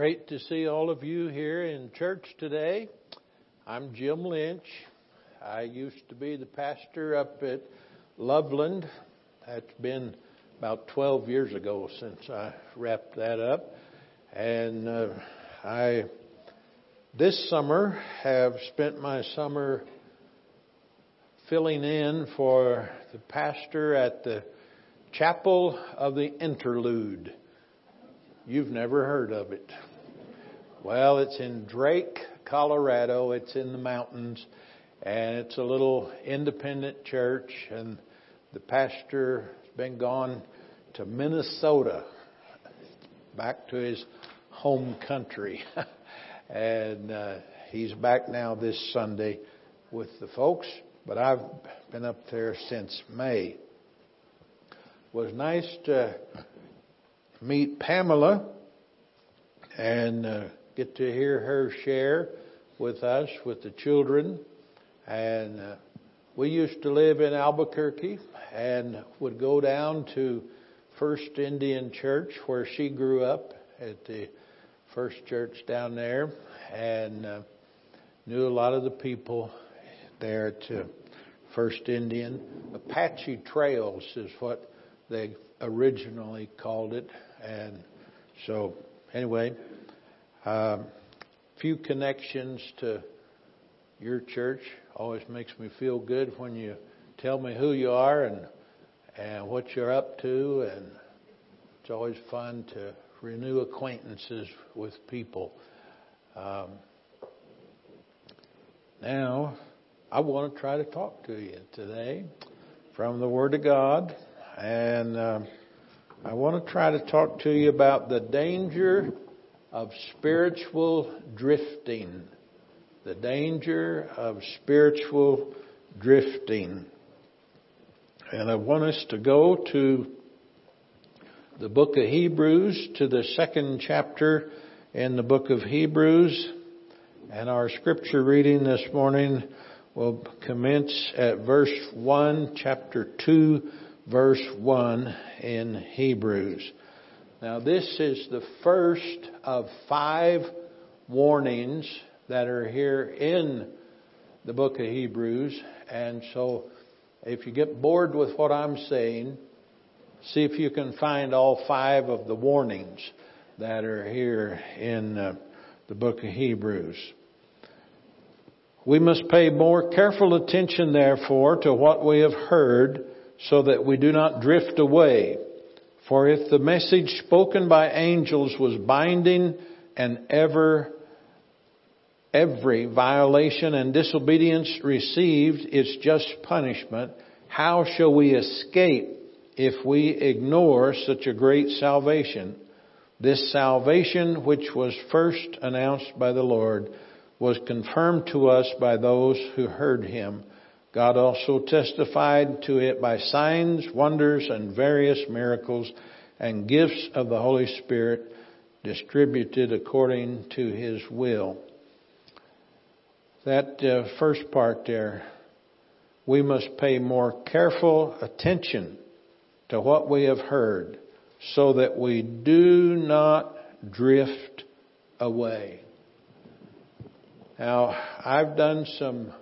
great to see all of you here in church today. I'm Jim Lynch. I used to be the pastor up at Loveland. That's been about 12 years ago since I wrapped that up. And uh, I, this summer, have spent my summer filling in for the pastor at the Chapel of the Interlude. You've never heard of it. Well, it's in Drake, Colorado. It's in the mountains, and it's a little independent church. And the pastor has been gone to Minnesota, back to his home country, and uh, he's back now this Sunday with the folks. But I've been up there since May. It was nice to meet Pamela and uh, get to hear her share with us, with the children. And uh, we used to live in Albuquerque and would go down to First Indian Church where she grew up at the first church down there and uh, knew a lot of the people there at uh, First Indian. Apache Trails is what they originally called it. And so, anyway, um, few connections to your church always makes me feel good when you tell me who you are and and what you're up to, and it's always fun to renew acquaintances with people. Um, now, I want to try to talk to you today from the Word of God, and. Uh, I want to try to talk to you about the danger of spiritual drifting. The danger of spiritual drifting. And I want us to go to the book of Hebrews, to the second chapter in the book of Hebrews. And our scripture reading this morning will commence at verse 1, chapter 2, verse 1 in Hebrews. Now, this is the first of five warnings that are here in the book of Hebrews. And so, if you get bored with what I'm saying, see if you can find all five of the warnings that are here in uh, the book of Hebrews. We must pay more careful attention, therefore, to what we have heard so that we do not drift away. For if the message spoken by angels was binding and ever every violation and disobedience received its just punishment, how shall we escape if we ignore such a great salvation? This salvation, which was first announced by the Lord, was confirmed to us by those who heard him. God also testified to it by signs, wonders, and various miracles and gifts of the Holy Spirit distributed according to His will. That uh, first part there, we must pay more careful attention to what we have heard so that we do not drift away. Now, I've done some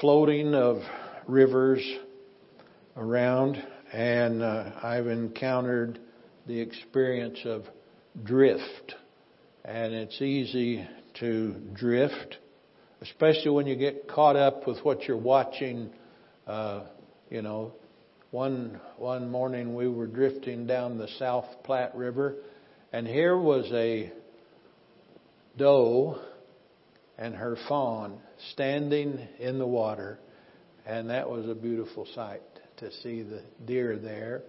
floating of rivers around, and uh, I've encountered the experience of drift. And it's easy to drift, especially when you get caught up with what you're watching. Uh, you know, one one morning we were drifting down the South Platte River, and here was a doe and her fawn standing in the water, and that was a beautiful sight to see the deer there.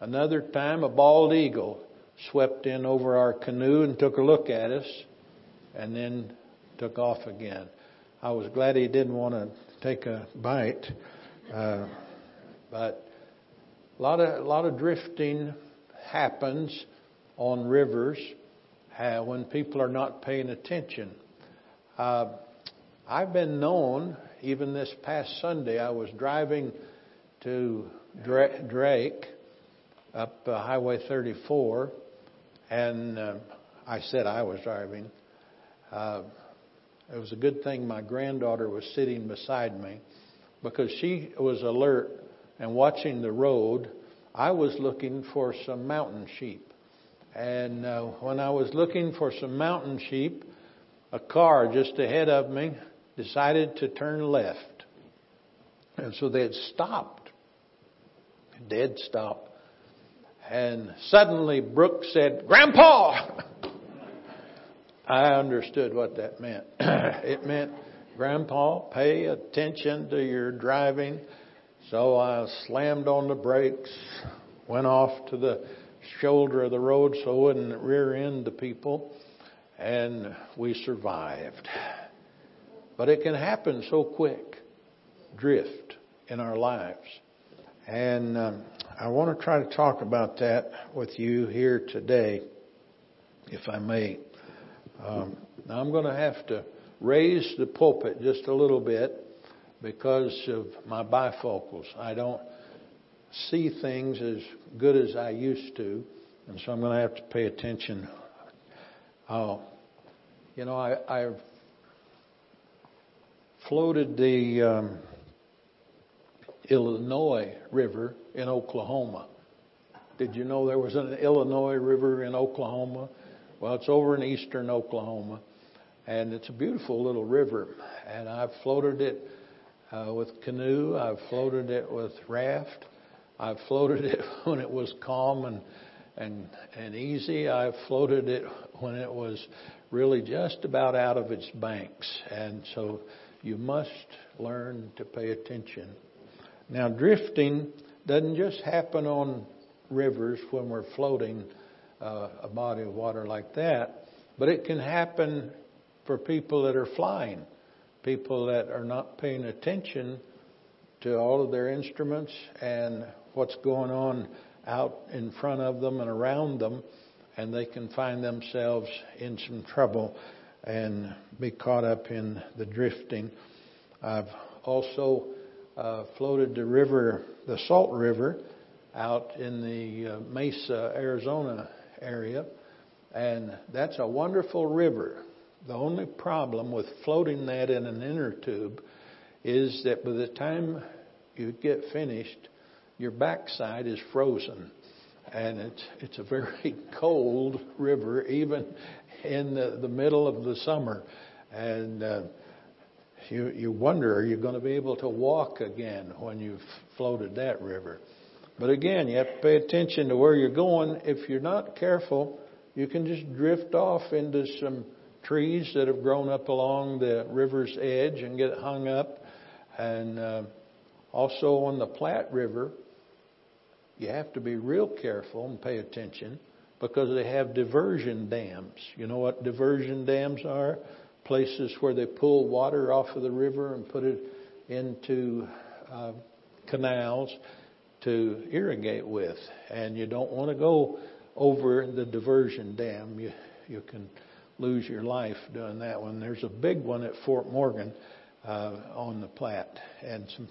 Another time, a bald eagle swept in over our canoe and took a look at us, and then took off again. I was glad he didn't want to take a bite, uh, but a lot of a lot of drifting happens on rivers when people are not paying attention. Uh, I've been known, even this past Sunday, I was driving to Drake up uh, Highway 34, and uh, I said I was driving. Uh, it was a good thing my granddaughter was sitting beside me because she was alert and watching the road. I was looking for some mountain sheep. And uh, when I was looking for some mountain sheep, a car just ahead of me decided to turn left. And so they had stopped, dead stop. And suddenly Brooke said, Grandpa! I understood what that meant. it meant, Grandpa, pay attention to your driving. So I slammed on the brakes, went off to the shoulder of the road so I wouldn't rear end the people, and we survived. But it can happen so quick, drift in our lives. And um, I want to try to talk about that with you here today, if I may. Um, now I'm going to have to raise the pulpit just a little bit because of my bifocals. I don't see things as good as I used to, and so I'm going to have to pay attention. Uh, you know, I, I've floated the um, Illinois River in Oklahoma. Did you know there was an Illinois River in Oklahoma? Well, it's over in eastern Oklahoma, and it's a beautiful little river. And I've floated it uh, with canoe. I've floated it with raft. I've floated it when it was calm and and and easy. I've floated it when it was really just about out of its banks. And so you must learn to pay attention. Now, drifting doesn't just happen on rivers when we're floating uh, a body of water like that, but it can happen for people that are flying, people that are not paying attention to all of their instruments and what's going on out in front of them and around them, and they can find themselves in some trouble and be caught up in the drifting. I've also uh, floated the river, the Salt River, out in the uh, Mesa, Arizona area, and that's a wonderful river. The only problem with floating that in an inner tube is that by the time you get finished, your backside is frozen, and it's it's a very cold river, even in the, the middle of the summer, and uh, you you wonder are you going to be able to walk again when you've floated that river. But again, you have to pay attention to where you're going. If you're not careful, you can just drift off into some trees that have grown up along the river's edge and get hung up. And uh, also on the Platte River, you have to be real careful and pay attention because they have diversion dams. You know what diversion dams are? Places where they pull water off of the river and put it into uh, canals to irrigate with, and you don't want to go over the diversion dam. You you can lose your life doing that one. There's a big one at Fort Morgan uh, on the Platte, and some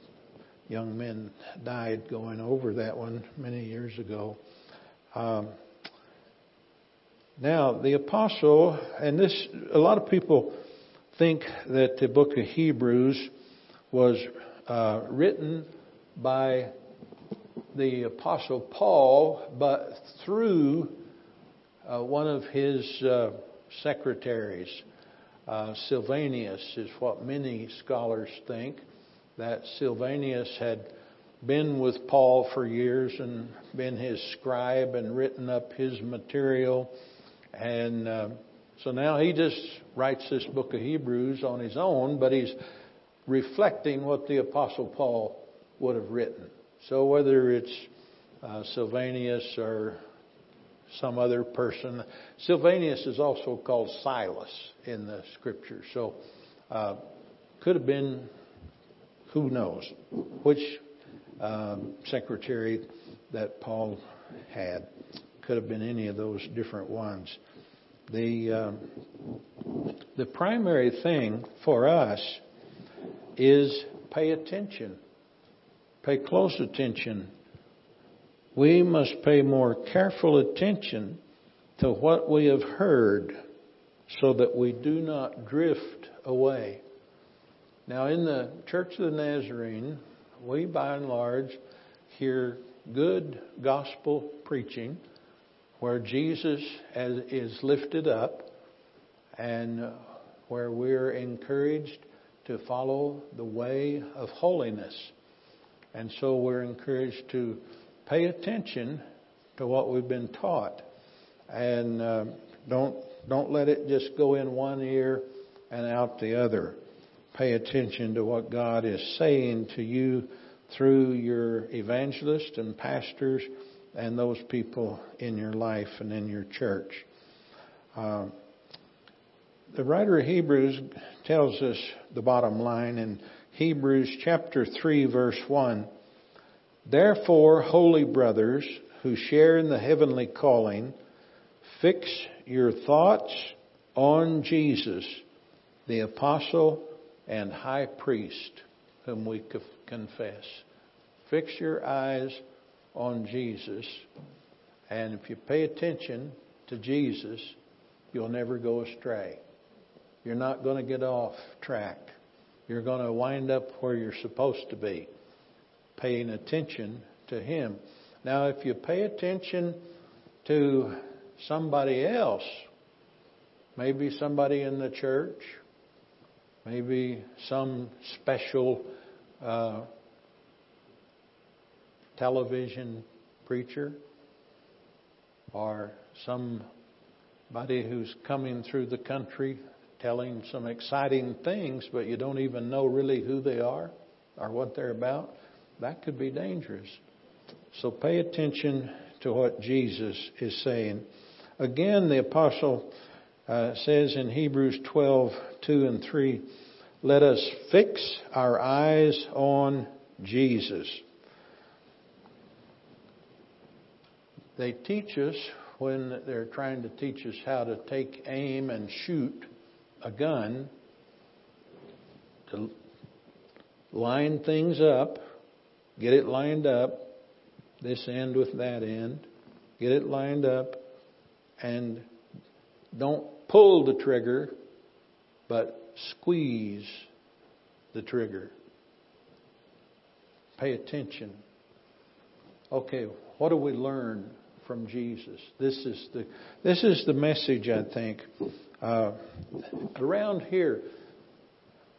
young men died going over that one many years ago. Um, now the apostle, and this a lot of people think that the book of Hebrews was uh, written by the Apostle Paul, but through uh, one of his uh, secretaries. Uh, Silvanus is what many scholars think. That Silvanus had been with Paul for years and been his scribe and written up his material. And uh, so now he just writes this book of Hebrews on his own, but he's reflecting what the Apostle Paul would have written. So whether it's uh, Silvanus or some other person, Silvanus is also called Silas in the scripture. So uh, could have been, who knows, which um, secretary that Paul had. Could have been any of those different ones. The um, the primary thing for us is pay attention Pay close attention. We must pay more careful attention to what we have heard so that we do not drift away. Now, in the Church of the Nazarene, we by and large hear good gospel preaching where Jesus is lifted up and where we're encouraged to follow the way of holiness. And so we're encouraged to pay attention to what we've been taught and uh, don't don't let it just go in one ear and out the other. Pay attention to what God is saying to you through your evangelists and pastors and those people in your life and in your church. Uh, the writer of Hebrews tells us the bottom line in Hebrews chapter 3 verse 1. Therefore, holy brothers who share in the heavenly calling, fix your thoughts on Jesus, the apostle and high priest whom we confess. Fix your eyes on Jesus, and if you pay attention to Jesus, you'll never go astray. You're not going to get off track. You're going to wind up where you're supposed to be, paying attention to Him. Now, if you pay attention to somebody else, maybe somebody in the church, maybe some special uh, television preacher, or somebody who's coming through the country telling some exciting things, but you don't even know really who they are or what they're about, that could be dangerous. So pay attention to what Jesus is saying. Again, the apostle uh, says in Hebrews 12, 2 and 3, let us fix our eyes on Jesus. They teach us when they're trying to teach us how to take aim and shoot a gun to line things up, get it lined up, this end with that end, get it lined up, and don't pull the trigger, but squeeze the trigger. Pay attention. Okay, what do we learn from Jesus? This is the this is the message I think uh, around here.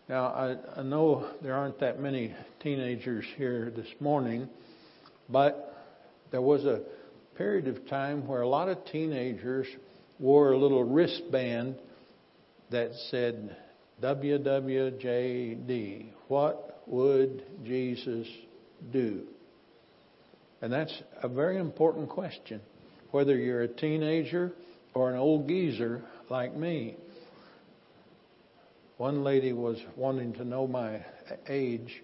Now I, I know there aren't that many teenagers here this morning, but there was a period of time where a lot of teenagers wore a little wristband that said WWJD. What would Jesus do? And that's a very important question. Whether you're a teenager or an old geezer like me. One lady was wanting to know my age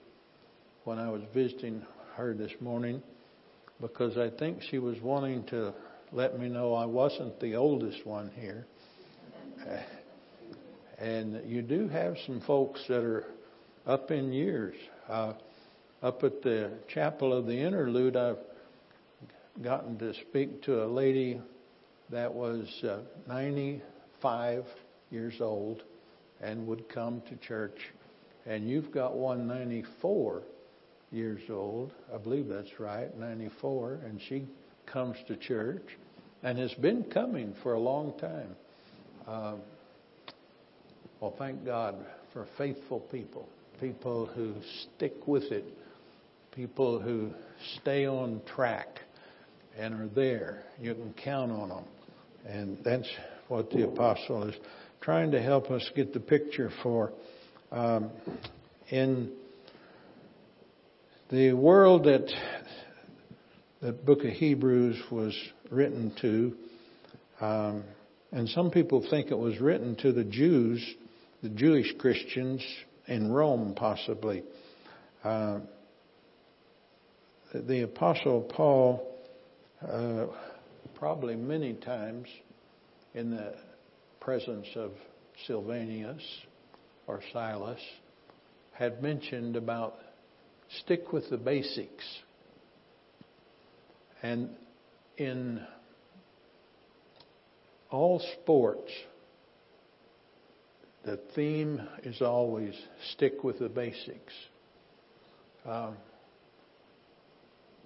when I was visiting her this morning because I think she was wanting to let me know I wasn't the oldest one here. And you do have some folks that are up in years. Uh, up at the chapel of the interlude, I've gotten to speak to a lady that was uh, 95 years old and would come to church. And you've got one 94 years old. I believe that's right, 94, and she comes to church and it's been coming for a long time. Um, well, thank God for faithful people, people who stick with it, people who stay on track and are there. You can count on them. And that's what the apostle is trying to help us get the picture for. Um, in the world that the book of Hebrews was written to, um, and some people think it was written to the Jews, the Jewish Christians in Rome, possibly. Uh, the Apostle Paul, uh, probably many times in the presence of Silvanus or Silas, had mentioned about stick with the basics. And in all sports, the theme is always stick with the basics. Um,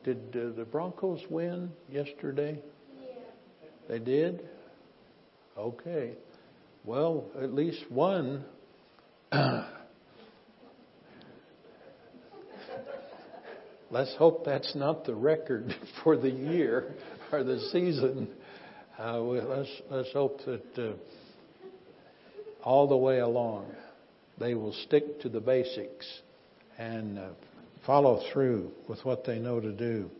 did uh, the Broncos win yesterday? Yeah. They did? Okay. Well, at least one. Let's hope that's not the record for the year or the season. Uh, let's let's hope that uh, all the way along they will stick to the basics and uh, follow through with what they know to do.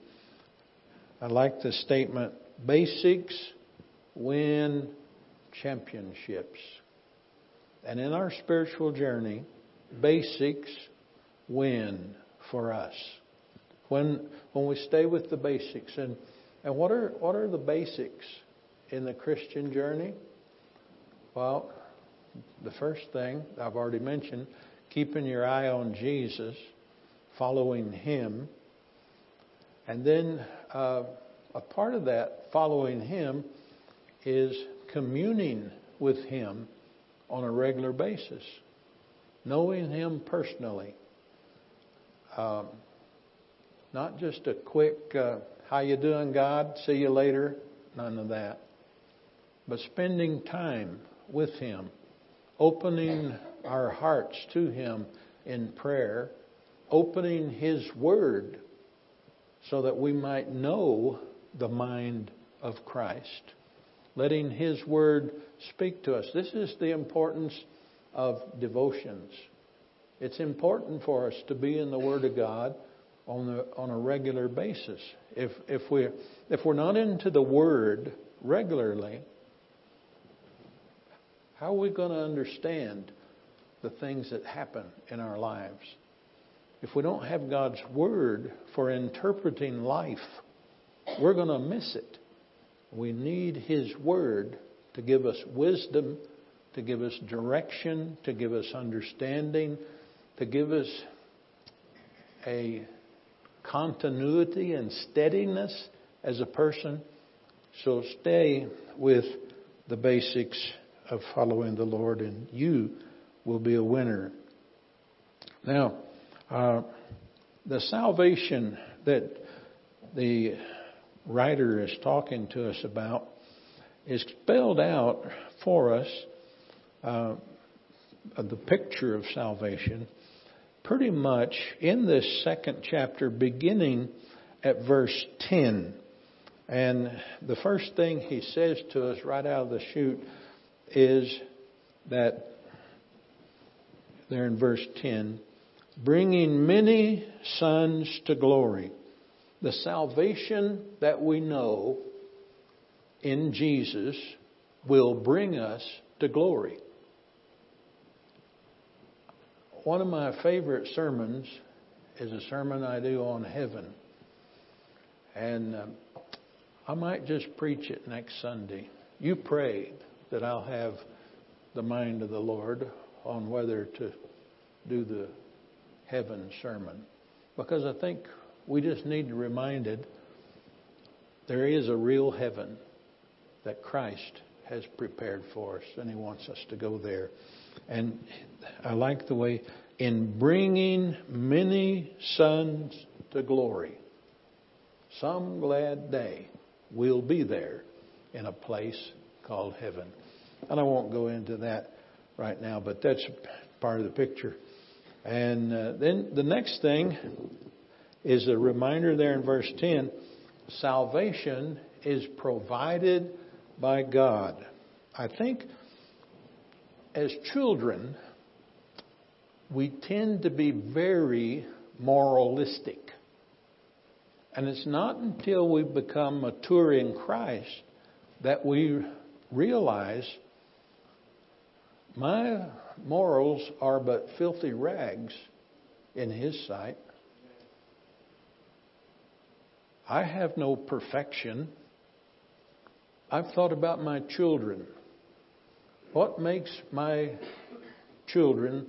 I like the statement: basics win championships. And in our spiritual journey, basics win for us. When when we stay with the basics and and what are what are the basics in the Christian journey? Well, the first thing I've already mentioned, keeping your eye on Jesus, following Him, and then uh, a part of that following Him is communing with Him on a regular basis, knowing Him personally. Um, not just a quick, uh, how you doing, God? See you later. None of that. But spending time with Him, opening our hearts to Him in prayer, opening His Word so that we might know the mind of Christ, letting His Word speak to us. This is the importance of devotions. It's important for us to be in the Word of God on, the, on a regular basis. If, if, we, if we're not into the Word regularly, how are we going to understand the things that happen in our lives? If we don't have God's Word for interpreting life, we're going to miss it. We need His Word to give us wisdom, to give us direction, to give us understanding, to give us a continuity and steadiness as a person. So stay with the basics of following the Lord, and you will be a winner. Now, uh, the salvation that the writer is talking to us about is spelled out for us uh, the picture of salvation pretty much in this second chapter, beginning at verse 10. And the first thing he says to us right out of the chute is that, there in verse 10, bringing many sons to glory. The salvation that we know in Jesus will bring us to glory. One of my favorite sermons is a sermon I do on heaven. And um, I might just preach it next Sunday. You pray that I'll have the mind of the Lord on whether to do the heaven sermon. Because I think we just need to be reminded there is a real heaven that Christ has prepared for us, and He wants us to go there. And I like the way, in bringing many sons to glory, some glad day we'll be there in a place called heaven. And I won't go into that right now, but that's part of the picture. And uh, then the next thing is a reminder there in verse 10 salvation is provided by God. I think as children, we tend to be very moralistic. And it's not until we become mature in Christ that we realize my morals are but filthy rags in His sight. I have no perfection. I've thought about my children. What makes my children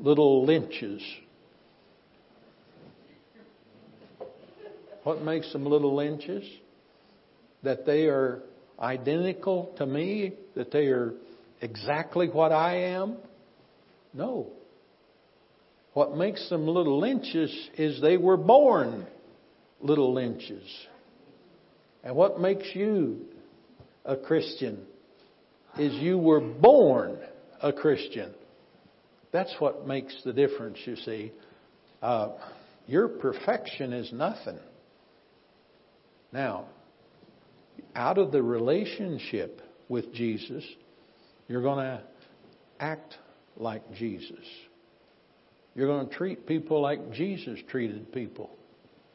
little lynches? What makes them little lynches? That they are identical to me, that they are exactly what I am? No. What makes them little lynches is they were born little lynches. And what makes you a Christian is you were born a Christian. That's what makes the difference, you see. Uh, your perfection is nothing. Now, out of the relationship with Jesus, you're going to act like Jesus. You're going to treat people like Jesus treated people.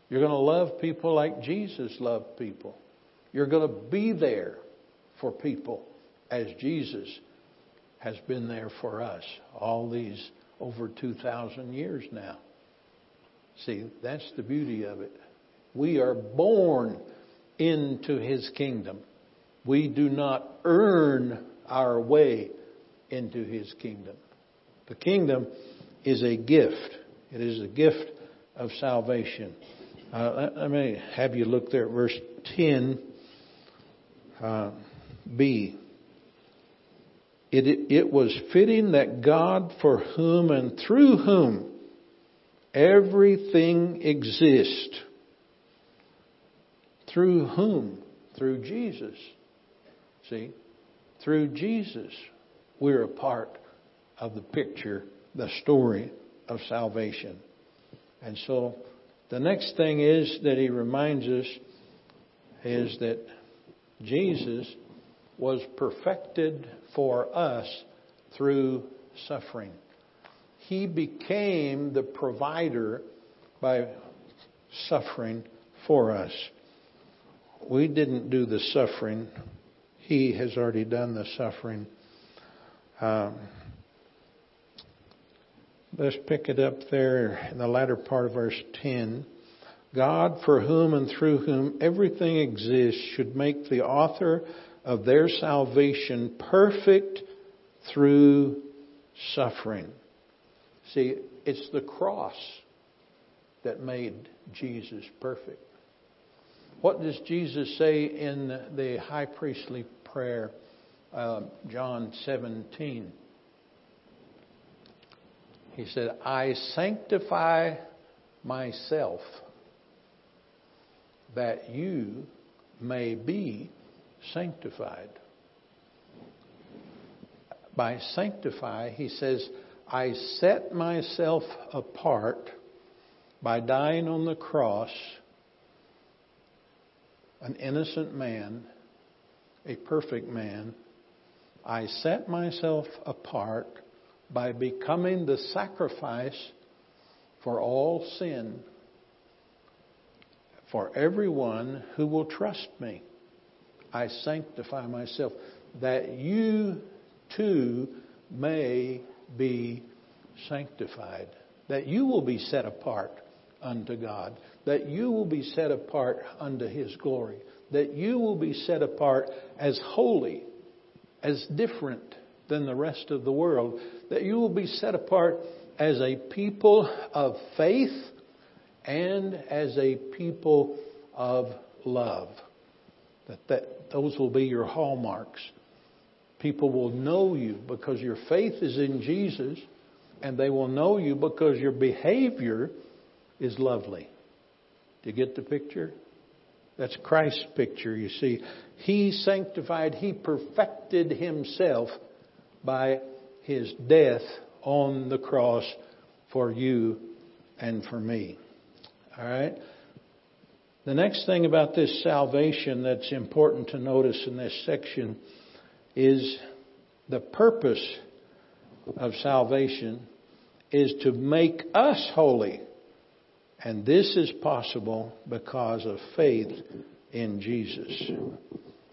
You're going to love people like Jesus loved people. You're going to be there for people as Jesus has been there for us all these over 2,000 years now. See, that's the beauty of it. We are born into His kingdom. We do not earn our way into His kingdom. The kingdom is a gift. It is a gift of salvation. Uh, let, let, me have you look there at verse 10 uh. It, it was fitting that God, for whom and through whom everything exists, through whom? Through Jesus. See? Through Jesus, we're a part of the picture, the story of salvation. And so the next thing is that he reminds us is that Jesus was perfected for us through suffering. He became the provider by suffering for us. We didn't do the suffering. He has already done the suffering. Um, let's pick it up there in the latter part of verse 10. God, for whom and through whom everything exists, should make the author of their salvation perfect through suffering. See, it's the cross that made Jesus perfect. What does Jesus say in the high priestly prayer, uh, John 17? He said, I sanctify myself that you may be sanctified. By sanctify, he says, I set myself apart by dying on the cross, an innocent man, a perfect man. I set myself apart by becoming the sacrifice for all sin for everyone who will trust me. I sanctify myself, that you too may be sanctified, that you will be set apart unto God, that you will be set apart unto His glory, that you will be set apart as holy, as different than the rest of the world, that you will be set apart as a people of faith and as a people of love. That, that those will be your hallmarks. People will know you because your faith is in Jesus, and they will know you because your behavior is lovely. Do you get the picture? That's Christ's picture, you see. He sanctified, He perfected Himself by His death on the cross for you and for me. All right? The next thing about this salvation that's important to notice in this section is the purpose of salvation is to make us holy. And this is possible because of faith in Jesus.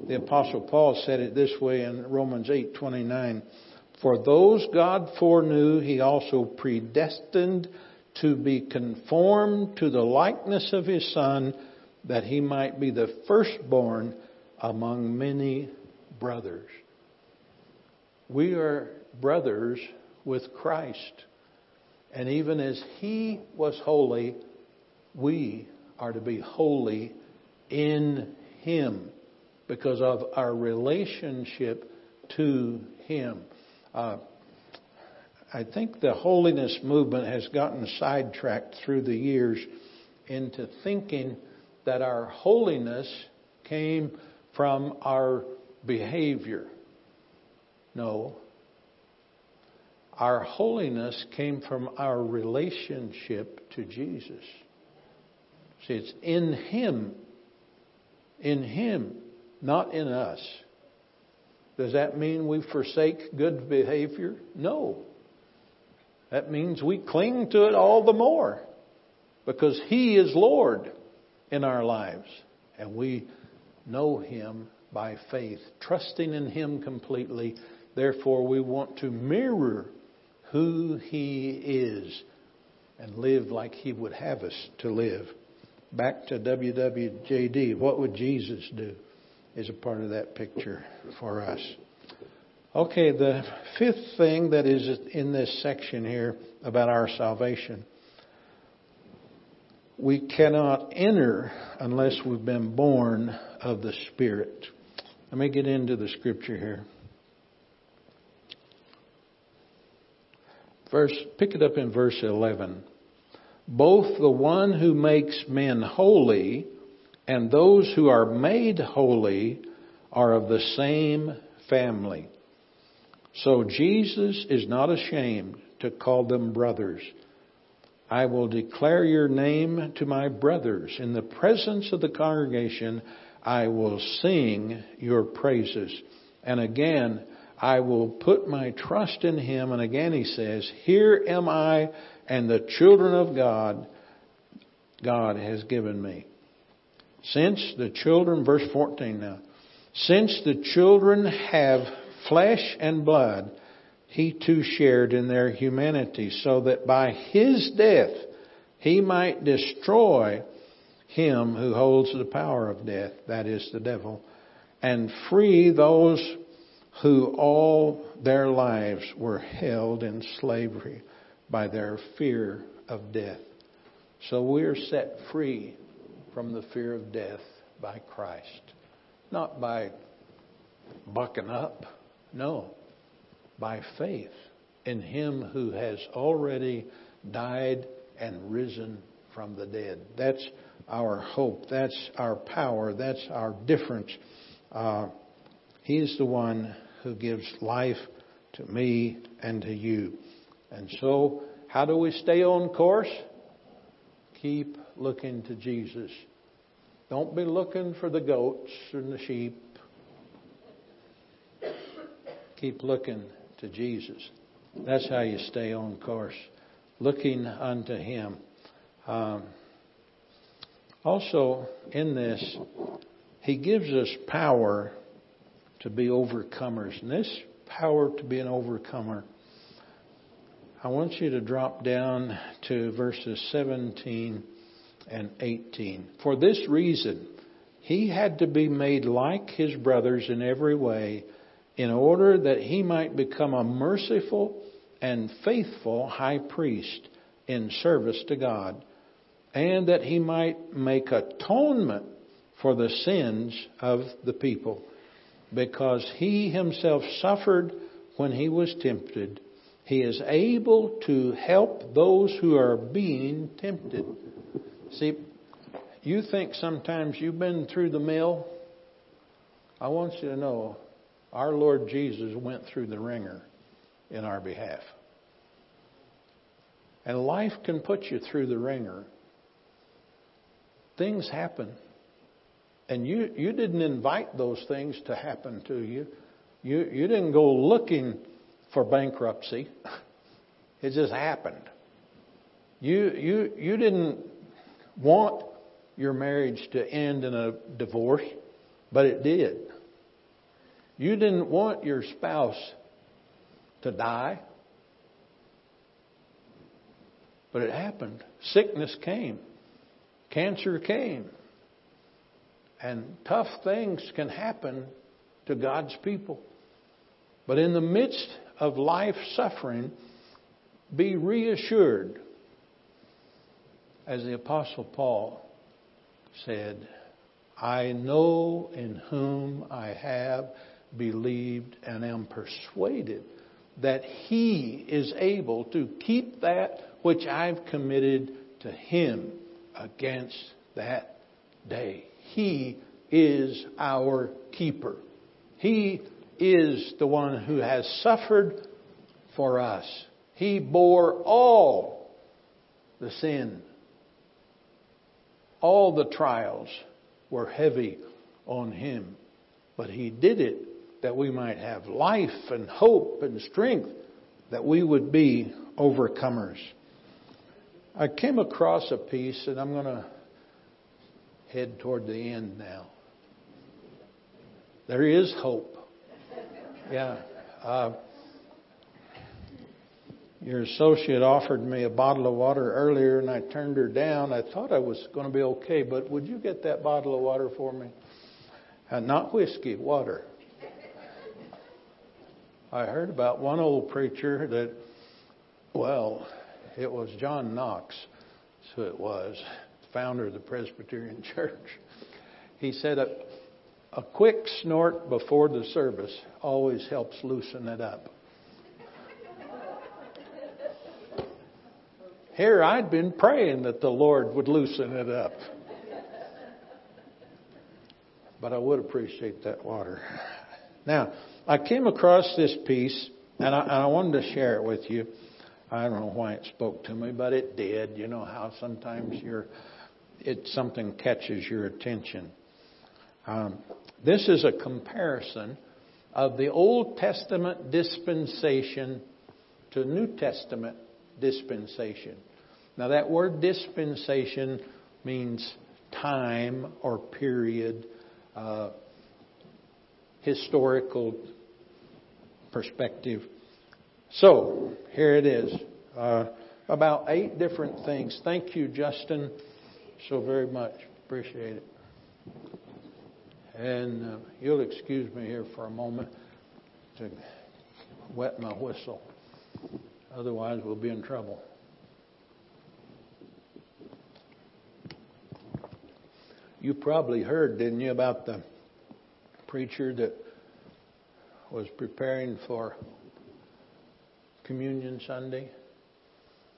The apostle Paul said it this way in Romans 8:29, "For those God foreknew, he also predestined to be conformed to the likeness of his son that he might be the firstborn among many brothers. We are brothers with Christ. And even as he was holy, we are to be holy in him because of our relationship to Him. Uh, I think the holiness movement has gotten sidetracked through the years into thinking that our holiness came from our behavior. No. Our holiness came from our relationship to Jesus. See, it's in Him. In Him, not in us. Does that mean we forsake good behavior? No. That means we cling to it all the more because He is Lord in our lives. And we know Him by faith, trusting in Him completely. Therefore, we want to mirror who He is and live like He would have us to live. Back to WWJD, what would Jesus do? Is a part of that picture for us. Okay, the fifth thing that is in this section here about our salvation we cannot enter unless we've been born of the Spirit. Let me get into the scripture here. Verse, pick it up in verse 11. Both the one who makes men holy and those who are made holy are of the same family. So Jesus is not ashamed to call them brothers. I will declare your name to my brothers. In the presence of the congregation, I will sing your praises. And again, I will put my trust in him. And again, he says, Here am I and the children of God, God has given me. Since the children, verse 14 now, since the children have flesh and blood, he too shared in their humanity, so that by his death he might destroy him who holds the power of death, that is the devil, and free those who all their lives were held in slavery by their fear of death. So we're set free from the fear of death by Christ. Not by bucking up. No by faith in Him who has already died and risen from the dead. That's our hope. That's our power. That's our difference. Uh, he's the one who gives life to me and to you. And so, how do we stay on course? Keep looking to Jesus. Don't be looking for the goats and the sheep. Keep looking to Jesus. That's how you stay on course, looking unto Him. Um, also, in this, He gives us power to be overcomers. And this power to be an overcomer, I want you to drop down to verses 17 and 18. For this reason, he had to be made like his brothers in every way in order that he might become a merciful and faithful high priest in service to God, and that he might make atonement for the sins of the people, because he himself suffered when he was tempted. He is able to help those who are being tempted. See, you think sometimes you've been through the mill. I want you to know our Lord Jesus went through the wringer in our behalf. And life can put you through the wringer. Things happen. And you, you didn't invite those things to happen to you. You, you didn't go looking for bankruptcy. It just happened. You, you, you didn't want your marriage to end in a divorce, but it did. You didn't want your spouse to die, but it happened. Sickness came, cancer came, and tough things can happen to God's people. But in the midst of life suffering, be reassured, as the Apostle Paul said, I know in whom I have believed and am persuaded that he is able to keep that which I've committed to him against that day. He is our keeper. He is the one who has suffered for us. He bore all the sin. All the trials were heavy on him. But he did it that we might have life and hope and strength, that we would be overcomers. I came across a piece, and I'm going to head toward the end now. There is hope. Yeah. Uh, your associate offered me a bottle of water earlier and I turned her down. I thought I was going to be okay, but would you get that bottle of water for me? Uh, not whiskey, water. I heard about one old preacher that, well, it was John Knox, who it was, founder of the Presbyterian Church. He said a, a quick snort before the service always helps loosen it up. Here I'd been praying that the Lord would loosen it up. But I would appreciate that water. Now, I came across this piece and I, and I wanted to share it with you. I don't know why it spoke to me, but it did. You know how sometimes you're, it something catches your attention. Um, this is a comparison of the Old Testament dispensation to New Testament dispensation. Now, that word dispensation means time or period, uh, historical perspective. So, here it is. Uh, about eight different things. Thank you, Justin, so very much. Appreciate it. And uh, you'll excuse me here for a moment to wet my whistle. Otherwise, we'll be in trouble. You probably heard, didn't you, about the preacher that was preparing for Communion Sunday?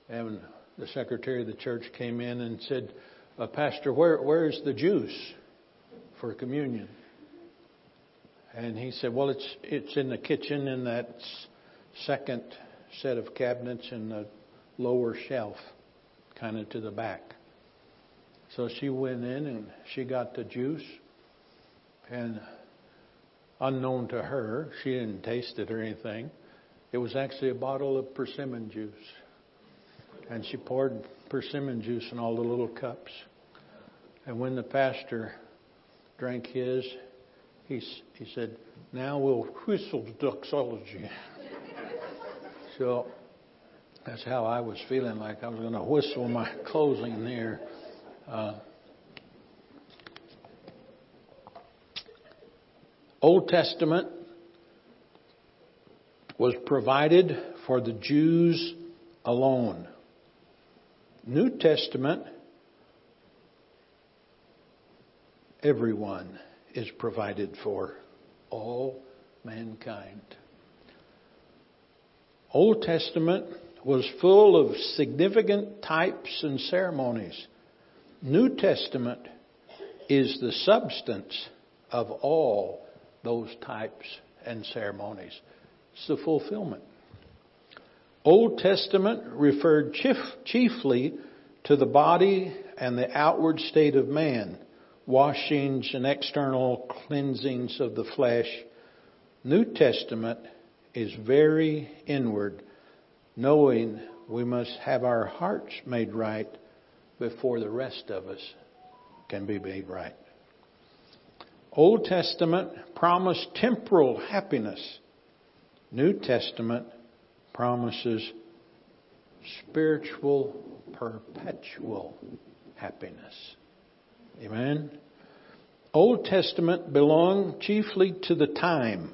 And the secretary of the church came in and said, uh, Pastor, where, where's the juice for communion? And he said, Well, it's, it's in the kitchen in that second set of cabinets in the lower shelf, kind of to the back. So she went in and she got the juice, and unknown to her, she didn't taste it or anything. It was actually a bottle of persimmon juice. And she poured persimmon juice in all the little cups. And when the pastor drank his, he, he said, Now we'll whistle doxology. So that's how I was feeling like I was going to whistle my closing there. Uh, Old Testament was provided for the Jews alone. New Testament, everyone is provided for, all mankind. Old Testament was full of significant types and ceremonies. New Testament is the substance of all those types and ceremonies. It's the fulfillment. Old Testament referred chief, chiefly to the body and the outward state of man, washings and external cleansings of the flesh. New Testament is very inward, knowing we must have our hearts made right before the rest of us can be made right. Old Testament promised temporal happiness. New Testament promises spiritual, perpetual happiness. Amen? Old Testament belonged chiefly to the time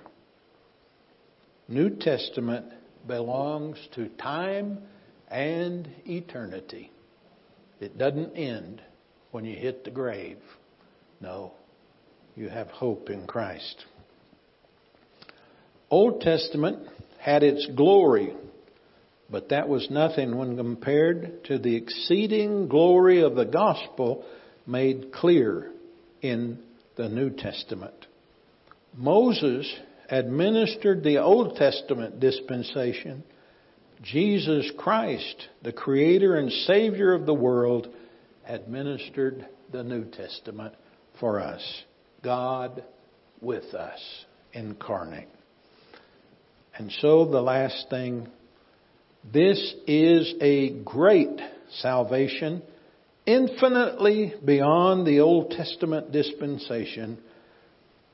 New Testament belongs to time and eternity. It doesn't end when you hit the grave. No, you have hope in Christ. Old Testament had its glory, but that was nothing when compared to the exceeding glory of the gospel made clear in the New Testament. Moses administered the Old Testament dispensation. Jesus Christ, the Creator and Savior of the world, administered the New Testament for us. God with us, incarnate. And so the last thing, this is a great salvation, infinitely beyond the Old Testament dispensation,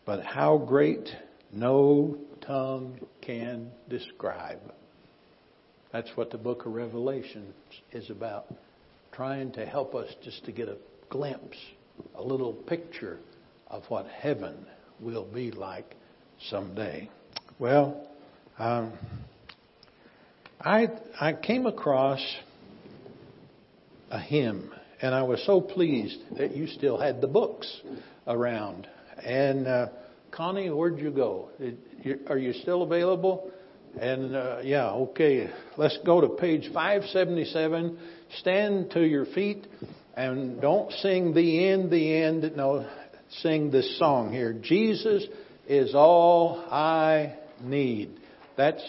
but how great no tongue can describe. That's what the book of Revelation is about. Trying to help us just to get a glimpse, a little picture of what heaven will be like someday. Well, um, I I came across a hymn, and I was so pleased that you still had the books around. And uh, Connie, where'd you go? Are you still available? And uh, yeah, okay. Let's go to page 577. Stand to your feet and don't sing the end, the end. No, sing this song here. Jesus is all I need. That's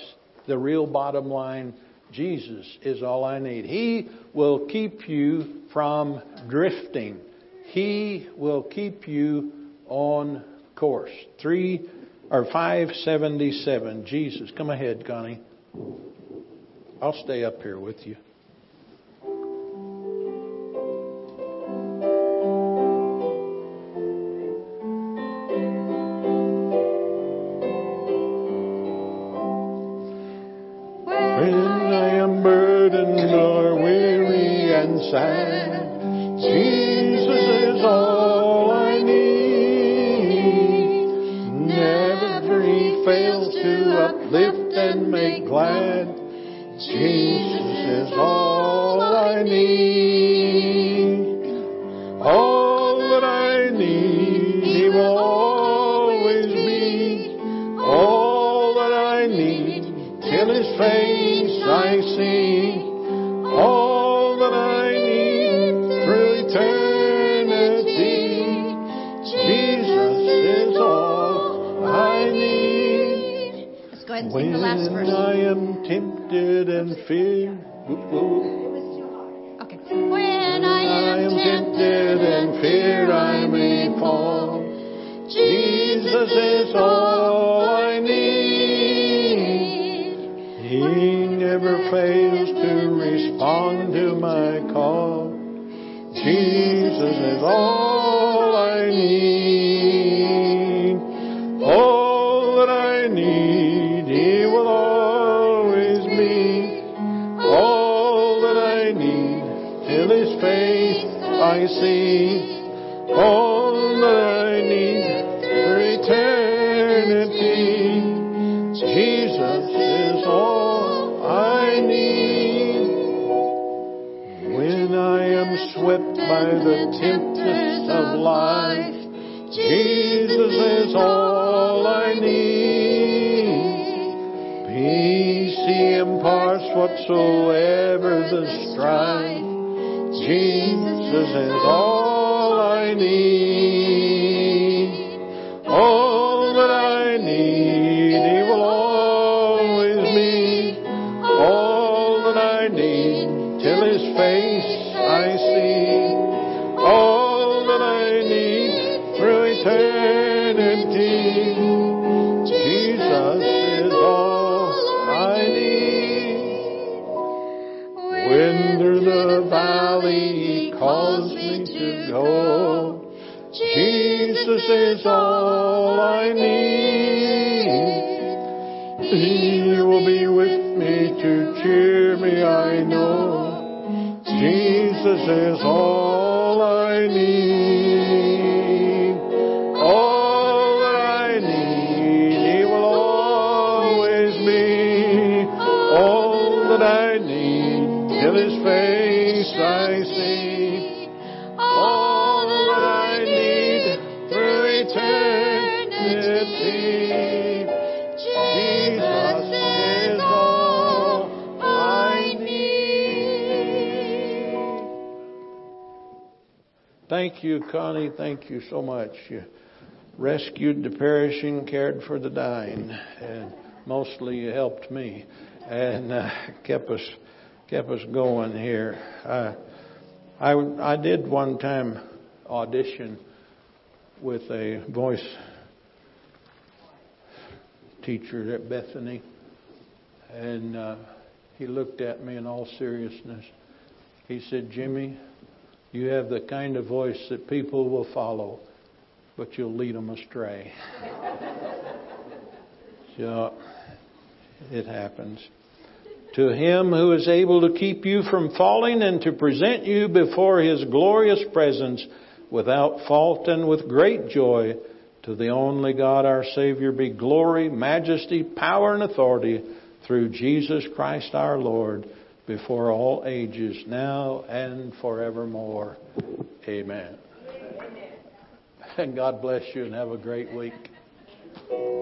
the real bottom line. Jesus is all I need. He will keep you from drifting. He will keep you on course. Three or 577. Jesus. Come ahead, Connie. I'll stay up here with you. I see all I need. Peace he imparts whatsoever the strife. Jesus is all I need oh, through eternity. Thank you, Connie. Thank you so much. You rescued the perishing, cared for the dying, and mostly you helped me and uh, kept us kept us going here. Uh, I I did one time audition with a voice teacher at Bethany, and uh, he looked at me in all seriousness. He said, "Jimmy, you have the kind of voice that people will follow, but you'll lead them astray." so it happens. To him who is able to keep you from falling and to present you before his glorious presence without fault and with great joy, to the only God our Savior be glory, majesty, power, and authority through Jesus Christ our Lord before all ages, now and forevermore. Amen. And God bless you and have a great week.